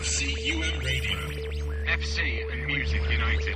FCUM Radio. FC and Music United.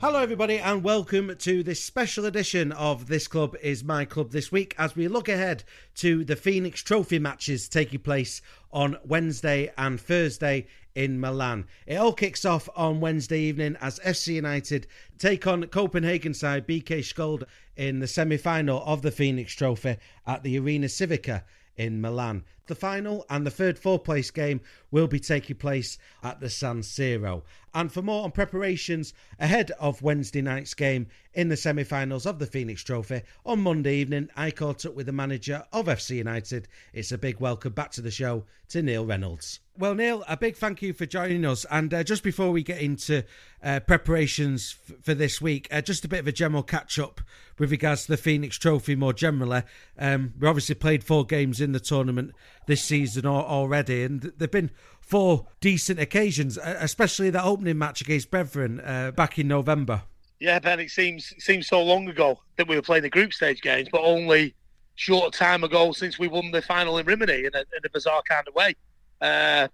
Hello, everybody, and welcome to this special edition of This Club is My Club this week as we look ahead to the Fenix Trophy matches taking place on Wednesday and Thursday in Milan. It all kicks off on Wednesday evening as FC United take on Copenhagen side BK Skjold in the semi final of the Fenix Trophy at the Arena Civica in Milan. The final and the third four place game will be taking place at the San Siro. And for more on preparations ahead of Wednesday night's game in the semi finals of the Fenix Trophy, on Monday evening I caught up with the manager of FC United. It's a big welcome back to the show to Neil Reynolds. Well, Neil, a big thank you for joining us. And uh, just before we get into uh, preparations f- for this week, uh, just a bit of a general catch up with regards to the Fenix Trophy more generally. Um, we obviously played four games in the tournament this season already, and they've been four decent occasions, especially that opening match against Beveren uh, back in November. Yeah, Ben, it seems seems so long ago that we were playing the group stage games, but only short time ago since we won the final in Rimini in a, in a bizarre kind of way. Uh,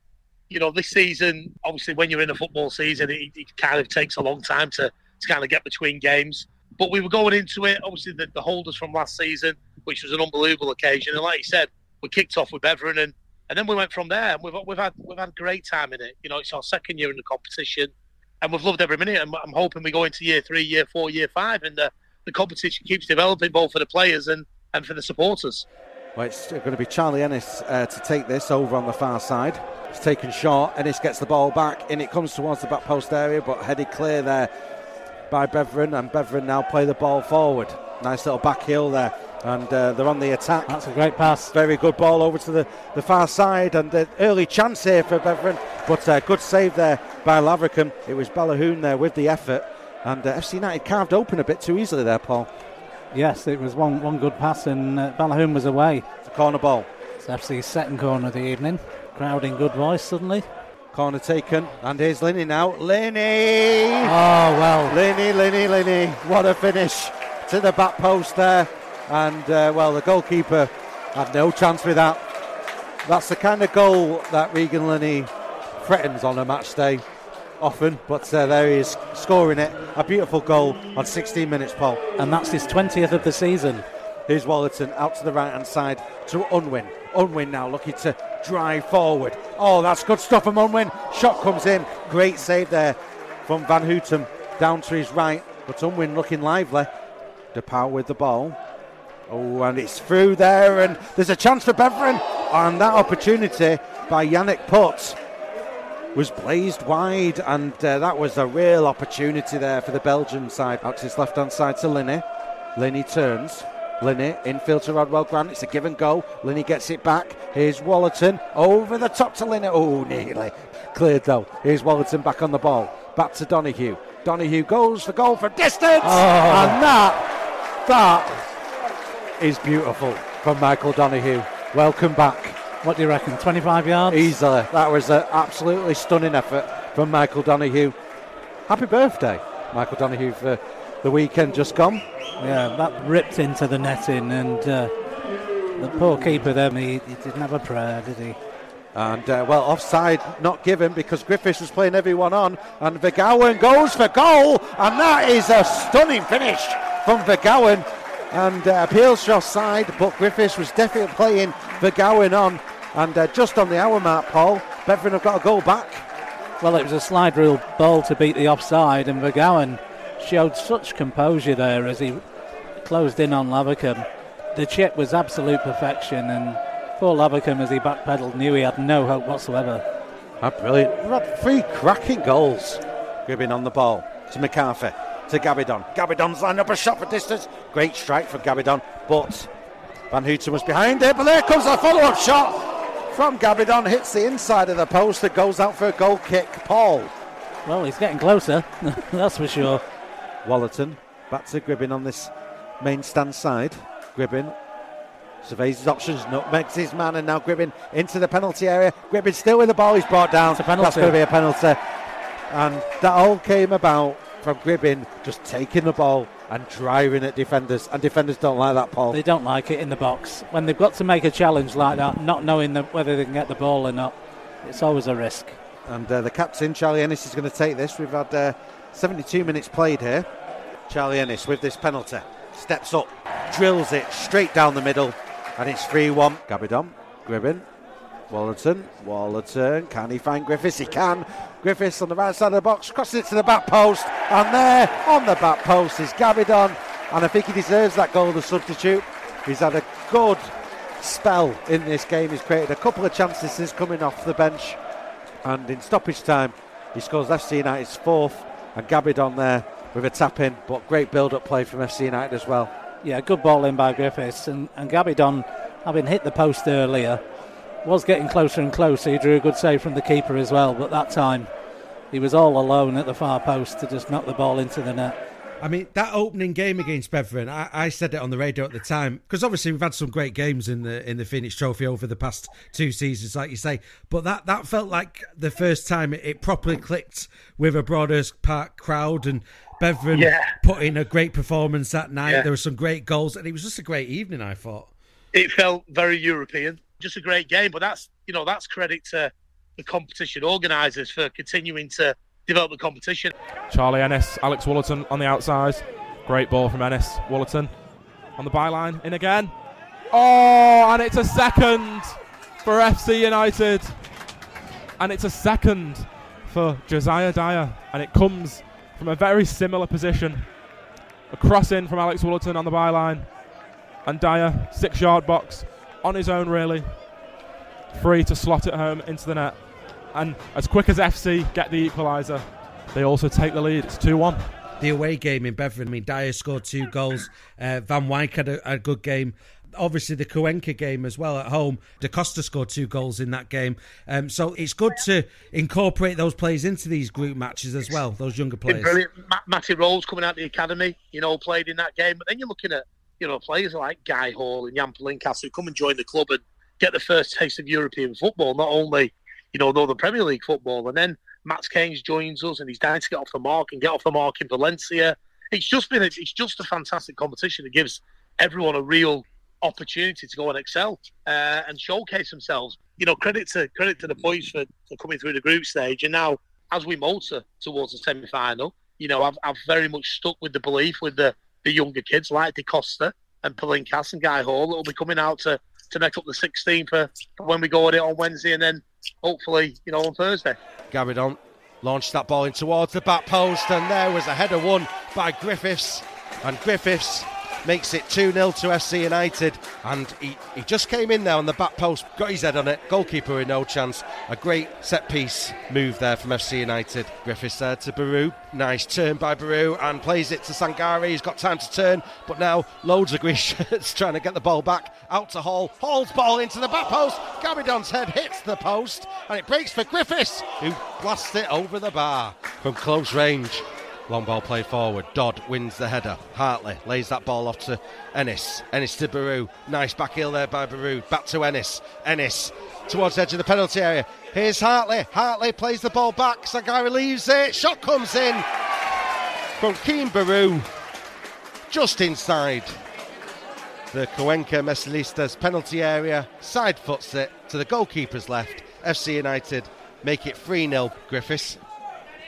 you know, this season, obviously, when you're in a football season, it, it, kind of takes a long time to, to kind of get between games. But we were going into it, obviously, the, the holders from last season, which was an unbelievable occasion. And like you said, we kicked off with Beveren and, and then we went from there. And we've, we've had we've had a great time in it. You know, it's our second year in the competition, and we've loved every minute. I'm, I'm hoping we go into year three, year four, year five, and the, the competition keeps developing both for the players and, and for the supporters. Well, it's going to be Charlie Ennis uh, to take this over on the far side. It's taken short. Ennis gets the ball back, and it comes towards the back post area, but headed clear there by Beveren, and Beveren now play the ball forward. Nice little back heel there, and uh, they're on the attack. That's a great pass. Very good ball over to the, the far side, and the early chance here for Beveren, but uh, good save there by Lavercombe. It was Ballahoon there with the effort, and uh, FC United carved open a bit too easily there, Paul. Yes, it was one one good pass, and uh, Ballahoon was away. It's a corner ball. It's FC's second corner of the evening. Crowd in good voice suddenly. Corner taken, and here's Linney now. Linney! Oh, well. Linney, Linney, Linney. What a finish to the back post there. And, uh, well, the goalkeeper had no chance with that. That's the kind of goal that Regan Linney threatens on a match day often, but uh, there he is scoring it. A beautiful goal on 16 minutes, Paul. And that's his 20th of the season. Here's Wallerton out to the right hand side to Unwin. Unwin now looking to drive forward. Oh, that's good stuff from Unwin. Shot comes in. Great save there from Van Houten down to his right. But Unwin looking lively. DePau with the ball. Oh, and it's through there, and there's a chance for Beveren. And that opportunity by Yannick Putz was blazed wide, and uh, that was a real opportunity there for the Belgian side. Out to his left hand side to Linney. Linney turns. Linney infield to Rodwell Grant. It's a give and go. Linney gets it back. Here's Wallerton over the top to Linney. Oh, nearly cleared though. Here's Wallerton back on the ball. Back to Donahue. Donahue goes for goal for distance, oh. and that that is beautiful from Michael Donahue. Welcome back. What do you reckon? 25 yards? Easily. That was an absolutely stunning effort from Michael Donahue. Happy birthday, Michael Donahue, for the weekend just gone. Yeah, that ripped into the netting, and uh, the poor keeper there, he, he, didn't have a prayer, did he? And uh, well, offside not given because Griffiths was playing everyone on, and Vergouwen goes for goal, and that is a stunning finish from Vergouwen. And uh, appeals for offside, but Griffiths was definitely playing Vergouwen on, and uh, just on the hour mark, Paul, Beveren have got a goal back. Well, it was a slide rule ball to beat the offside, and Vergouwen showed such composure there as he closed in on Lavercombe. The chip was absolute perfection, and poor Lavercombe, as he backpedaled, knew he had no hope whatsoever. Ah, brilliant. We've had three cracking goals. Gribbin on the ball to McCarthy, to Gabidon. Gabidon's lined up a shot for distance. Great strike from Gabidon, but Van Houten was behind it. But there comes a follow up shot from Gabidon, hits the inside of the post that goes out for a goal kick. Paul. Well, he's getting closer, that's for sure. Wallerton back to Gribbin on this main stand side. Gribbin surveys his options, nutmegs his man, and now Gribbin into the penalty area. Gribbin still with the ball, he's brought down. That's going to be a penalty. And that all came about from Gribbin just taking the ball and driving at defenders. And defenders don't like that, Paul. They don't like it in the box. When they've got to make a challenge like that, not knowing whether they can get the ball or not, it's always a risk. And uh, the captain, Charlie Ennis, is going to take this. We've had uh, 72 minutes played here. Charlie Ennis with this penalty. Steps up, drills it straight down the middle, and it's 3 1. Gabidon, Gribbin, Wallerton, Wallerton. Can he find Griffiths? He can. Griffiths on the right side of the box, crosses it to the back post, and there on the back post is Gabidon. And I think he deserves that goal, the substitute. He's had a good spell in this game. He's created a couple of chances since coming off the bench. And in stoppage time, he scores FC United's fourth. And Gabidon there with a tap in, but great build up play from FC United as well. Yeah, good ball in by Griffiths. And, and Gabidon, having hit the post earlier, was getting closer and closer. He drew a good save from the keeper as well, but that time he was all alone at the far post to just knock the ball into the net. I mean, that opening game against Beveren, I, I said it on the radio at the time because obviously we've had some great games in the in the Fenix Trophy over the past two seasons, like you say. But that that felt like the first time it, it properly clicked with a Broadhurst Park crowd and Beveren Yeah. put in a great performance that night. Yeah. There were some great goals, and it was just a great evening. I thought. it felt very European. Just a great game, but that's you know that's credit to the competition organisers for continuing to develop the competition. Charlie Ennis, Alex Wollerton on the outside. Great ball from Ennis. Wollerton on the byline, in again. Oh, and it's a second for FC United. And it's a second for Josiah Dyer. And it comes from a very similar position. A cross in from Alex Wollerton on the byline. And Dyer, six yard box, on his own really. Free to slot it home into the net. And as quick as FC get the equaliser, they also take the lead. It's 2 1. the away game in Beveren. I mean, Dyer scored two goals. Uh, Van Wyk had a, a good game. Obviously, the Cuenca game as well at home. Da Costa scored two goals in that game. Um, so it's good to incorporate those players into these group matches as well. Those younger players. brilliant. Ma- Matty Rolls coming out of the academy, you know, played in that game. But then you're looking at you know players like Guy Hall and Jan Palinkas who come and join the club and get the first taste of European football. Not only you know Northern Premier League football, and then Matt Keynes joins us and he's dying to get off the mark and get off the mark in Valencia. It's just been a, it's just a fantastic competition. It gives everyone a real opportunity to go and excel uh, and showcase themselves. You know, credit to credit to the boys for, for coming through the group stage. And now, as we motor towards the semi final, you know, I've, I've very much stuck with the belief with the, the younger kids like De Costa and Palinkas and Guy Hall that will be coming out to, to make up the 16 for, when we go at it on Wednesday and then hopefully, you know, on Thursday. Gabidon launched that ball in towards the back post, and there was a header won by Griffiths. And Griffiths makes it 2 0 to FC United. And he, he just came in there on the back post, got his head on it. Goalkeeper with no chance. A great set piece move there from FC United. Griffiths there to Baru. Nice turn by Baru and plays it to Sangari. He's got time to turn, but now loads of green shirts trying to get the ball back. Out to Hall. Hall's ball into the back post. Gabidon's head hits the post and it breaks for Griffiths, who blasts it over the bar from close range. Long ball play forward. Dodd wins the header. Hartley lays that ball off to Ennis. Ennis to Baru. Nice back heel there by Baru. Back to Ennis. Ennis towards the edge of the penalty area. Here's Hartley. Hartley plays the ball back. Sagari leaves it. Shot comes in from Keen Baru. Just inside the Cuenca Mestallistas penalty area. Side foots it to the goalkeeper's left. FC United make it 3 0. Griffiths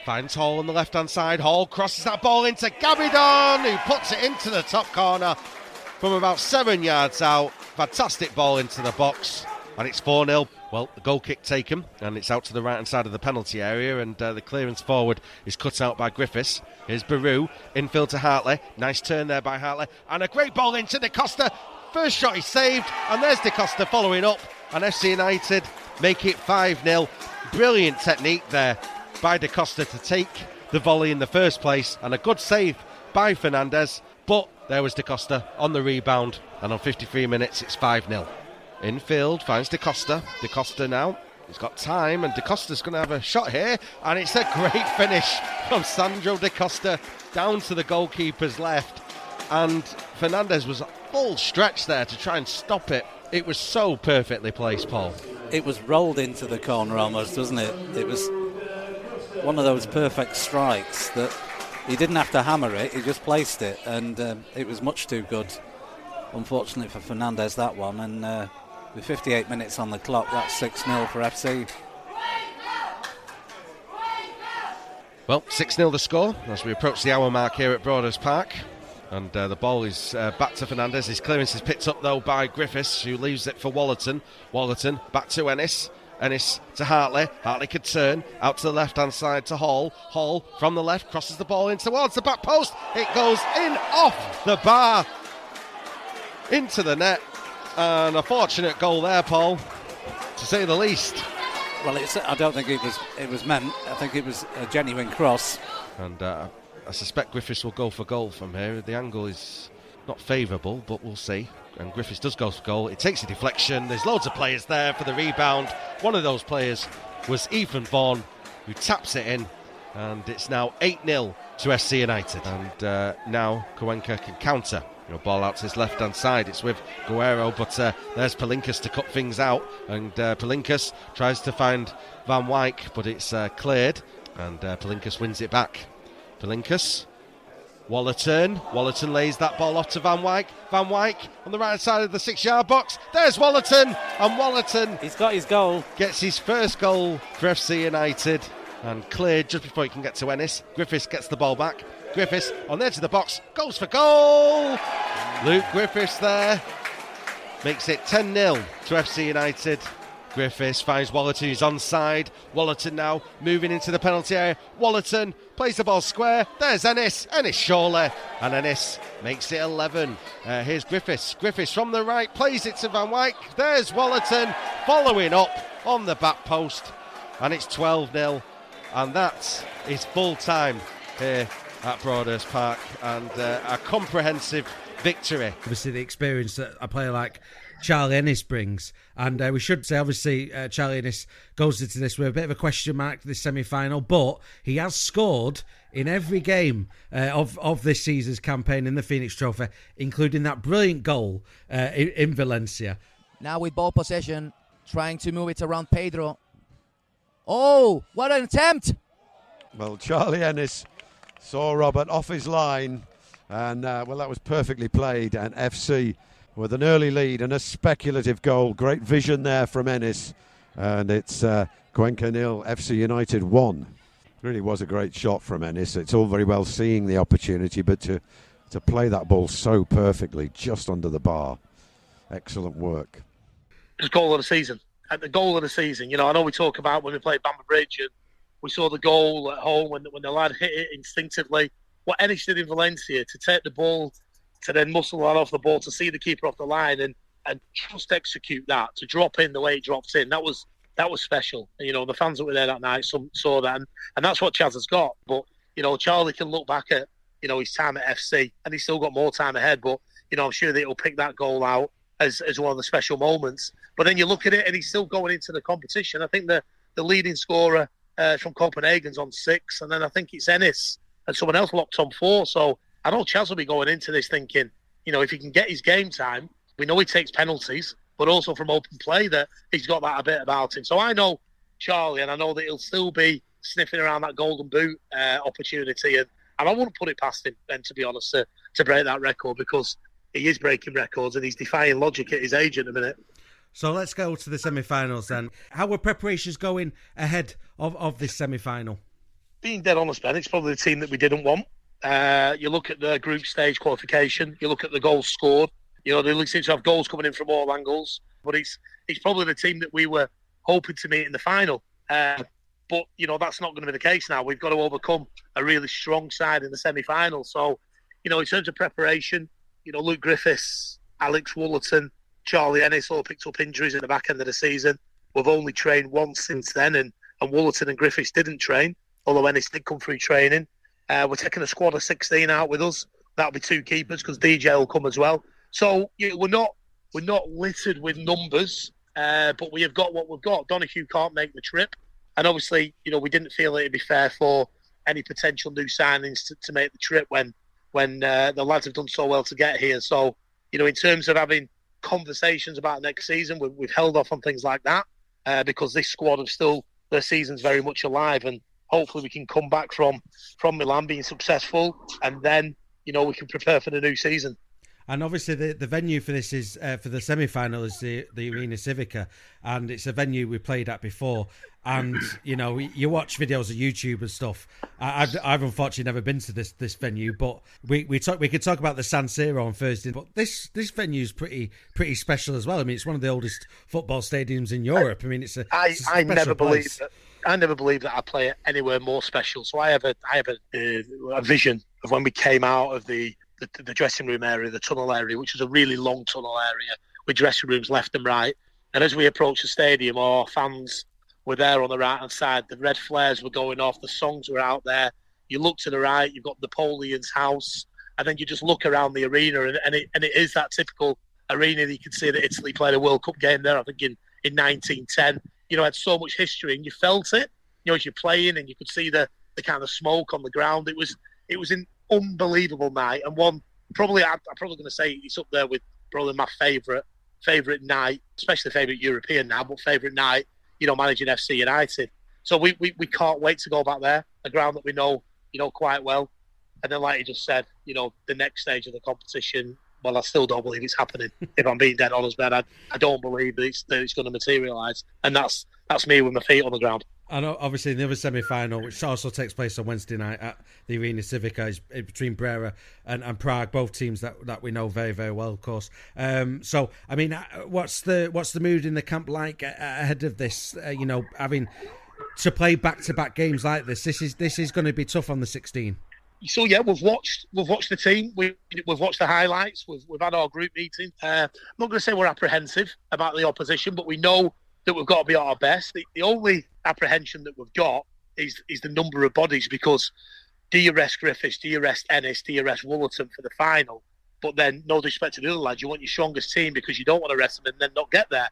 Finds Hall on the left hand side. Hall crosses that ball into Gabidon, who puts it into the top corner from about seven yards out. Fantastic ball into the box, and it's 4 0. Well, the goal kick taken, and it's out to the right hand side of the penalty area, and uh, the clearance forward is cut out by Griffiths. Here's Baru, infield to Hartley. Nice turn there by Hartley, and a great ball into De Costa. First shot is saved, and there's De Costa following up, and FC United make it 5 0. Brilliant technique there by De Costa to take the volley in the first place, and a good save by Fernandez. But there was De Costa on the rebound, and on 53 minutes, it's 5 0. Infield finds De Costa. De Costa now. He's got time, and De Costa's going to have a shot here, and it's a great finish from Sandro De Costa down to the goalkeeper's left. And Fernandez was full stretch there to try and stop it. It was so perfectly placed, Paul. It was rolled into the corner almost, doesn't it? It was one of those perfect strikes that he didn't have to hammer it, he just placed it, and um, it was much too good, unfortunately, for Fernandez that one. And uh, with 58 minutes on the clock, that's 6 0 for FC. Well, 6 0 the score as we approach the hour mark here at Broadhurst Park. And uh, the ball is uh, back to Fernandez. His clearance is picked up, though, by Griffiths, who leaves it for Wallerton. Wallerton back to Ennis. Ennis to Hartley. Hartley could turn out to the left hand side to Hall. Hall from the left crosses the ball in towards the back post. It goes in off the bar into the net. And a fortunate goal there, Paul, to say the least. Well, it's, I don't think it was it was meant. I think it was a genuine cross. And uh, I suspect Griffiths will go for goal from here. The angle is not favourable, but we'll see. And Griffiths does go for goal. It takes a deflection. There's loads of players there for the rebound. One of those players was Ethan Vaughan, who taps it in. And it's now 8 0 to FC United. And uh, now Cuenca can counter. You know, ball out to his left hand side. It's with Guerrero, but uh, there's Palinkas to cut things out. And uh, Palinkas tries to find Van Wyk, but it's uh, cleared. And uh, Palinkas wins it back. Palinkas. Wallerton. Wallerton lays that ball off to Van Wyk. Van Wyk on the right side of the six yard box. There's Wallerton. And Wallerton. He's got his goal. Gets his first goal for FC United. And cleared just before he can get to Ennis. Griffiths gets the ball back. Griffiths on the edge of the box goes for goal. Luke Griffiths there makes it 10 0 to FC United. Griffiths finds Wallerton, he's onside. Wallerton now moving into the penalty area. Wallerton plays the ball square. There's Ennis. Ennis surely. And Ennis makes it 11. Uh, here's Griffiths. Griffiths from the right plays it to Van Wyk. There's Wallerton following up on the back post. And it's 12 0. And that is full time here at Broadhurst Park. And uh, a comprehensive victory. Obviously, the experience that a player like Charlie Ennis brings. And uh, we should say, obviously, uh, Charlie Ennis goes into this with a bit of a question mark this semi final, but he has scored in every game uh, of, of this season's campaign in the Fenix Trophy, including that brilliant goal uh, in, in Valencia. Now with ball possession, trying to move it around Pedro. Oh, what an attempt! Well, Charlie Ennis saw Robert off his line, and uh, well, that was perfectly played. And FC with an early lead and a speculative goal. Great vision there from Ennis, and it's uh, Cuenca nil, FC United one. Really was a great shot from Ennis. It's all very well seeing the opportunity, but to to play that ball so perfectly, just under the bar, excellent work. It's goal of the season. At the goal of the season, you know, I know we talk about when we played Bamber Bridge and we saw the goal at home when, when the lad hit it instinctively. What Ennis did in Valencia to take the ball, to then muscle that off the ball, to see the keeper off the line and, and just execute that, to drop in the way it drops in, that was that was special. You know, the fans that were there that night some, saw that, and, and that's what Chaz has got. But, you know, Charlie can look back at, you know, his time at FC, and he's still got more time ahead. But, you know, I'm sure that he'll pick that goal out as, as one of the special moments. But then you look at it, and he's still going into the competition. I think the, the leading scorer uh, from Copenhagen's on six, and then I think it's Ennis and someone else locked on four. So I know Chaz will be going into this thinking, you know, if he can get his game time, we know he takes penalties, but also from open play that he's got that a bit about him. So I know Charlie, and I know that he'll still be sniffing around that golden boot uh, opportunity, and, and I wouldn't put it past him, then, to be honest, to, to break that record because he is breaking records and he's defying logic at his age at the minute. So let's go to the semi-finals then. How are preparations going ahead of, of this semi-final? Being dead honest, Ben, it's probably the team that we didn't want. Uh, you look at the group stage qualification. You look at the goals scored. You know, they seem to have goals coming in from all angles. But it's it's probably the team that we were hoping to meet in the final. Uh, but you know, that's not going to be the case now. We've got to overcome a really strong side in the semi-final. So, you know, in terms of preparation, you know, Luke Griffiths, Alex Woollerton, Charlie Ennis all picked up injuries in the back end of the season. We've only trained once since then, and, and Woollerton and Griffiths didn't train, although Ennis did come through training. Uh, we're taking a squad of 16 out with us. That'll be two keepers because DJ will come as well. So you know, we're not we're not littered with numbers, uh, but we have got what we've got. Donahue can't make the trip, and obviously, you know, we didn't feel it'd be fair for any potential new signings to, to make the trip when when uh, the lads have done so well to get here. So, you know, in terms of having conversations about next season, we've, we've held off on things like that uh, because this squad have still their season's very much alive, and hopefully we can come back from from Milan being successful, and then you know we can prepare for the new season. And obviously, the, the venue for this is uh, for the semi final is the, the Arena Civica, and it's a venue we played at before. And you know, you watch videos of YouTube and stuff. I, I've, I've unfortunately never been to this this venue, but we we talk we could talk about the San Siro on Thursday. But this this venue is pretty pretty special as well. I mean, it's one of the oldest football stadiums in Europe. I mean, it's a I, it's a I never place. I never believed that I play anywhere more special. So I have a I have a, uh, a vision of when we came out of the, the the dressing room area, the tunnel area, which was a really long tunnel area with dressing rooms left and right. And as we approached the stadium, our fans were there on the right hand side. The red flares were going off. The songs were out there. You look to the right, you've got Napoleon's house, and then you just look around the arena, and, and it and it is that typical arena that you can see that Italy played a World Cup game there. I think in in 1910. You know, had so much history, and you felt it. You know, as you're playing, and you could see the the kind of smoke on the ground. It was it was an unbelievable night, and one probably I'm, I'm probably going to say it's up there with probably my favourite favourite night, especially favourite European now, but favourite night. You know, managing FC United. So we, we, we can't wait to go back there, a ground that we know you know quite well. And then, like you just said, you know, the next stage of the competition. Well, I still don't believe it's happening. if I'm being dead honest, Ben, I, I don't believe that it's, that it's going to materialise. And that's that's me with my feet on the ground. And obviously, in the other semi final, which also takes place on Wednesday night at the Arena Civica, is is between Brera and, and Prague, both teams that, that we know very, very well, of course. Um, so, I mean, uh, what's the what's the mood in the camp like ahead of this? Uh, you know, having to play back to back games like this, this is this is going to be tough on the 16. So yeah, we've watched we've watched the team. We, we've watched the highlights. We've, we've had our group meeting. Uh, I'm not going to say we're apprehensive about the opposition, but we know that we've got to be at our best. The, the only apprehension that we've got is is the number of bodies because do you rest Griffiths, do you rest Ennis, do you rest Wollerton for the final? But then, no disrespect to the other lads, you want your strongest team because you don't want to rest them and then not get there.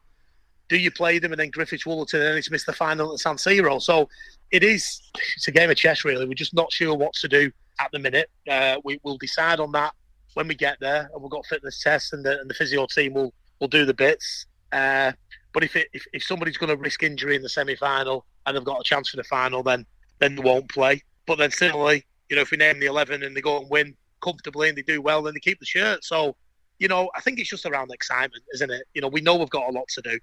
Do you play them and then Griffiths, Wollerton, and Ennis miss the final at San Siro? So it is it's a game of chess, really. We're just not sure what to do at the minute. Uh, we will decide on that when we get there, and we've got fitness tests, and the, and the physio team will will do the bits. Uh, but if, it, if if somebody's going to risk injury in the semi final and they've got a chance for the final, then then they won't play. But then similarly, you know, if we name the eleven and they go and win comfortably and they do well, then they keep the shirt. So, you know, I think it's just around excitement, isn't it? You know, we know we've got a lot to do.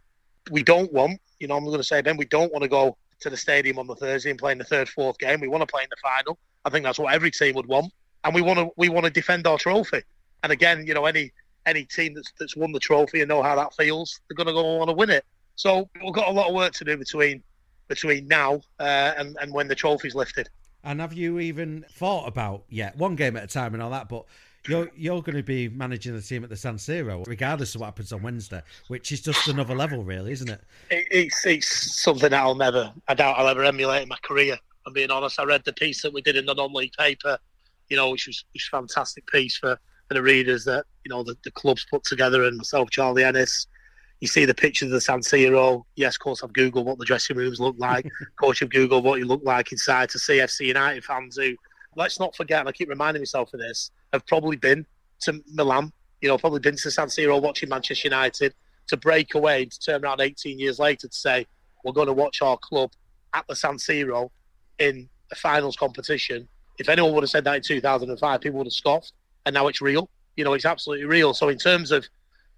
We don't want, you know, I'm going to say, Ben, we don't want to go to the stadium on the Thursday and play in the third, fourth game. We want to play in the final. I think that's what every team would want, and we want to we want to defend our trophy. And again, you know, any any team that's that's won the trophy and know how that feels, they're going to go on to win it. So we've got a lot of work to do between between now uh, and and when the trophy's lifted. And have you even thought about yet one game at a time and all that? But you're you're going to be managing the team at the San Siro, regardless of what happens on Wednesday, which is just another level, really, isn't it? it, it's it's something that I'll never, I doubt I'll ever emulate in my career. I'm being honest. I read the piece that we did in the non-league paper, you know, which was, which was a fantastic piece for, for the readers that you know the, the clubs put together, and myself, Charlie Ennis. You see the pictures of the San Siro. Yes, of course, I've googled what the dressing rooms look like. of course, you've googled what you look like inside to CFC United fans who, let's not forget, and I keep reminding myself of this, have probably been to Milan. You know, probably been to San Siro watching Manchester United to break away and to turn around 18 years later to say we're going to watch our club at the San Siro in a finals competition. If anyone would have said that in 2005, people would have scoffed. And now it's real. You know, it's absolutely real. So in terms of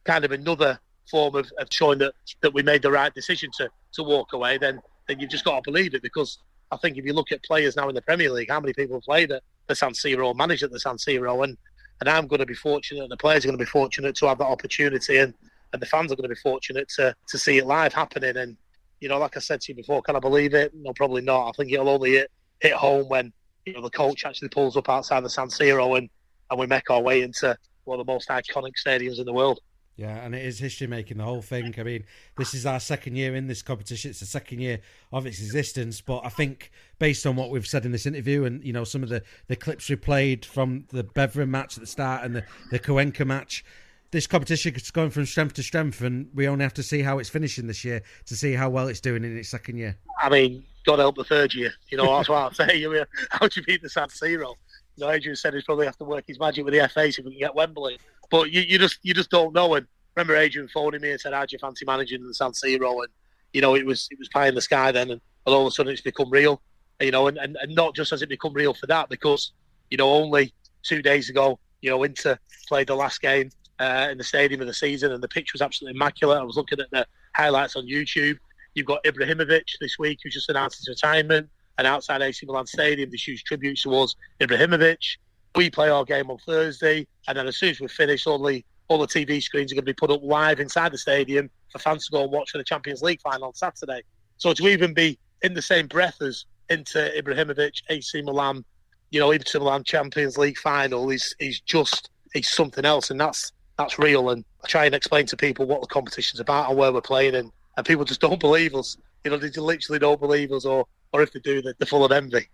kind of another form of, of showing that, that we made the right decision to, to walk away, then then you've just got to believe it because I think if you look at players now in the Premier League, how many people have played at the San Siro, managed at the San Siro, and and I'm going to be fortunate, and the players are going to be fortunate to have that opportunity, and, and the fans are going to be fortunate to to see it live happening. And you know, like I said to you before, can I believe it? No, probably not. I think it'll only hit, hit home when you know the coach actually pulls up outside the San Siro and and we make our way into one of the most iconic stadiums in the world. Yeah, and it is history making the whole thing. I mean, this is our second year in this competition. It's the second year of its existence. But I think, based on what we've said in this interview, and you know some of the, the clips we played from the Beveren match at the start and the the Cuenca match, this competition is going from strength to strength, and we only have to see how it's finishing this year to see how well it's doing in its second year. I mean, God help the third year. You know, that's what I say. You how do you beat the San Siro? You know, Adrian said he's probably have to work his magic with the FA so we can get Wembley. But you, you just you just don't know. And remember, Adrian phoning me and said, "How do you fancy managing the San Siro?" And you know, it was it was pie in the sky then, and all of a sudden it's become real. You know, and, and, and not just has it become real for that, because you know, only two days ago, you know, Inter played the last game uh, in the stadium of the season, and the pitch was absolutely immaculate. I was looking at the highlights on YouTube. You've got Ibrahimovic this week, who just announced his retirement, and outside AC Milan Stadium, there's huge tributes towards Ibrahimovic. We play our game on Thursday, and then as soon as we're finished, all the all the TV screens are going to be put up live inside the stadium for fans to go and watch for the Champions League final on Saturday. So to even be in the same breath as Inter Ibrahimovic, AC Milan, you know, Inter Milan Champions League final is is just is something else, and that's that's real. And I try and explain to people what the competition's about and where we're playing, and, and people just don't believe us. You know, they literally don't believe us, or or if they do, they're, full of envy.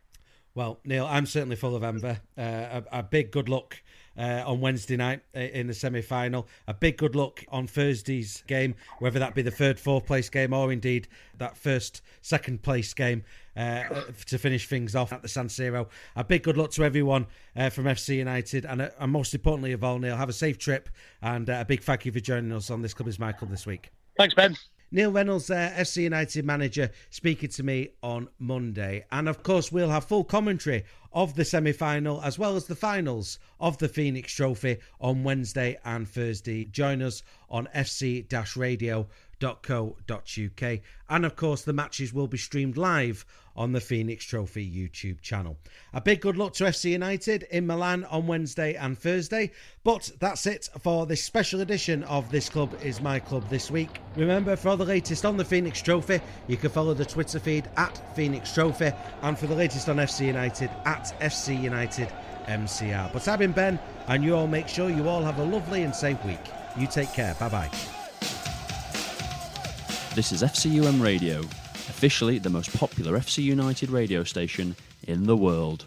Well, Neil, I'm certainly full of envy. Uh, a, a, big good luck uh, on Wednesday night uh, in the semi final. A big good luck on Thursday's game, whether that be the third, fourth place game or indeed that first, second place game uh, to finish things off at the San Siro. A big good luck to everyone uh, from FC United, and, uh, and most importantly of all, Neil, have a safe trip, and uh, a big thank you for joining us on This Club is Club this week. Thanks, Ben. Neil Reynolds, uh, FC United manager, speaking to me on Monday. And of course, we'll have full commentary of the semi final as well as the finals of the Fenix Trophy on Wednesday and Thursday. Join us on fc radio www.co.uk. And of course, the matches will be streamed live on the Fenix Trophy YouTube channel. A big good luck to FC United in Milan on Wednesday and Thursday. But that's it for this special edition of This Club is My Club this week. Remember, for the latest on the Fenix Trophy, you can follow the Twitter feed at Fenix Trophy, and for the latest on FC United at FC United MCR. But I've been Ben, and you all make sure you all have a lovely and safe week. You take care. Bye bye. This is FCUM Radio, officially the most popular FC United radio station in the world.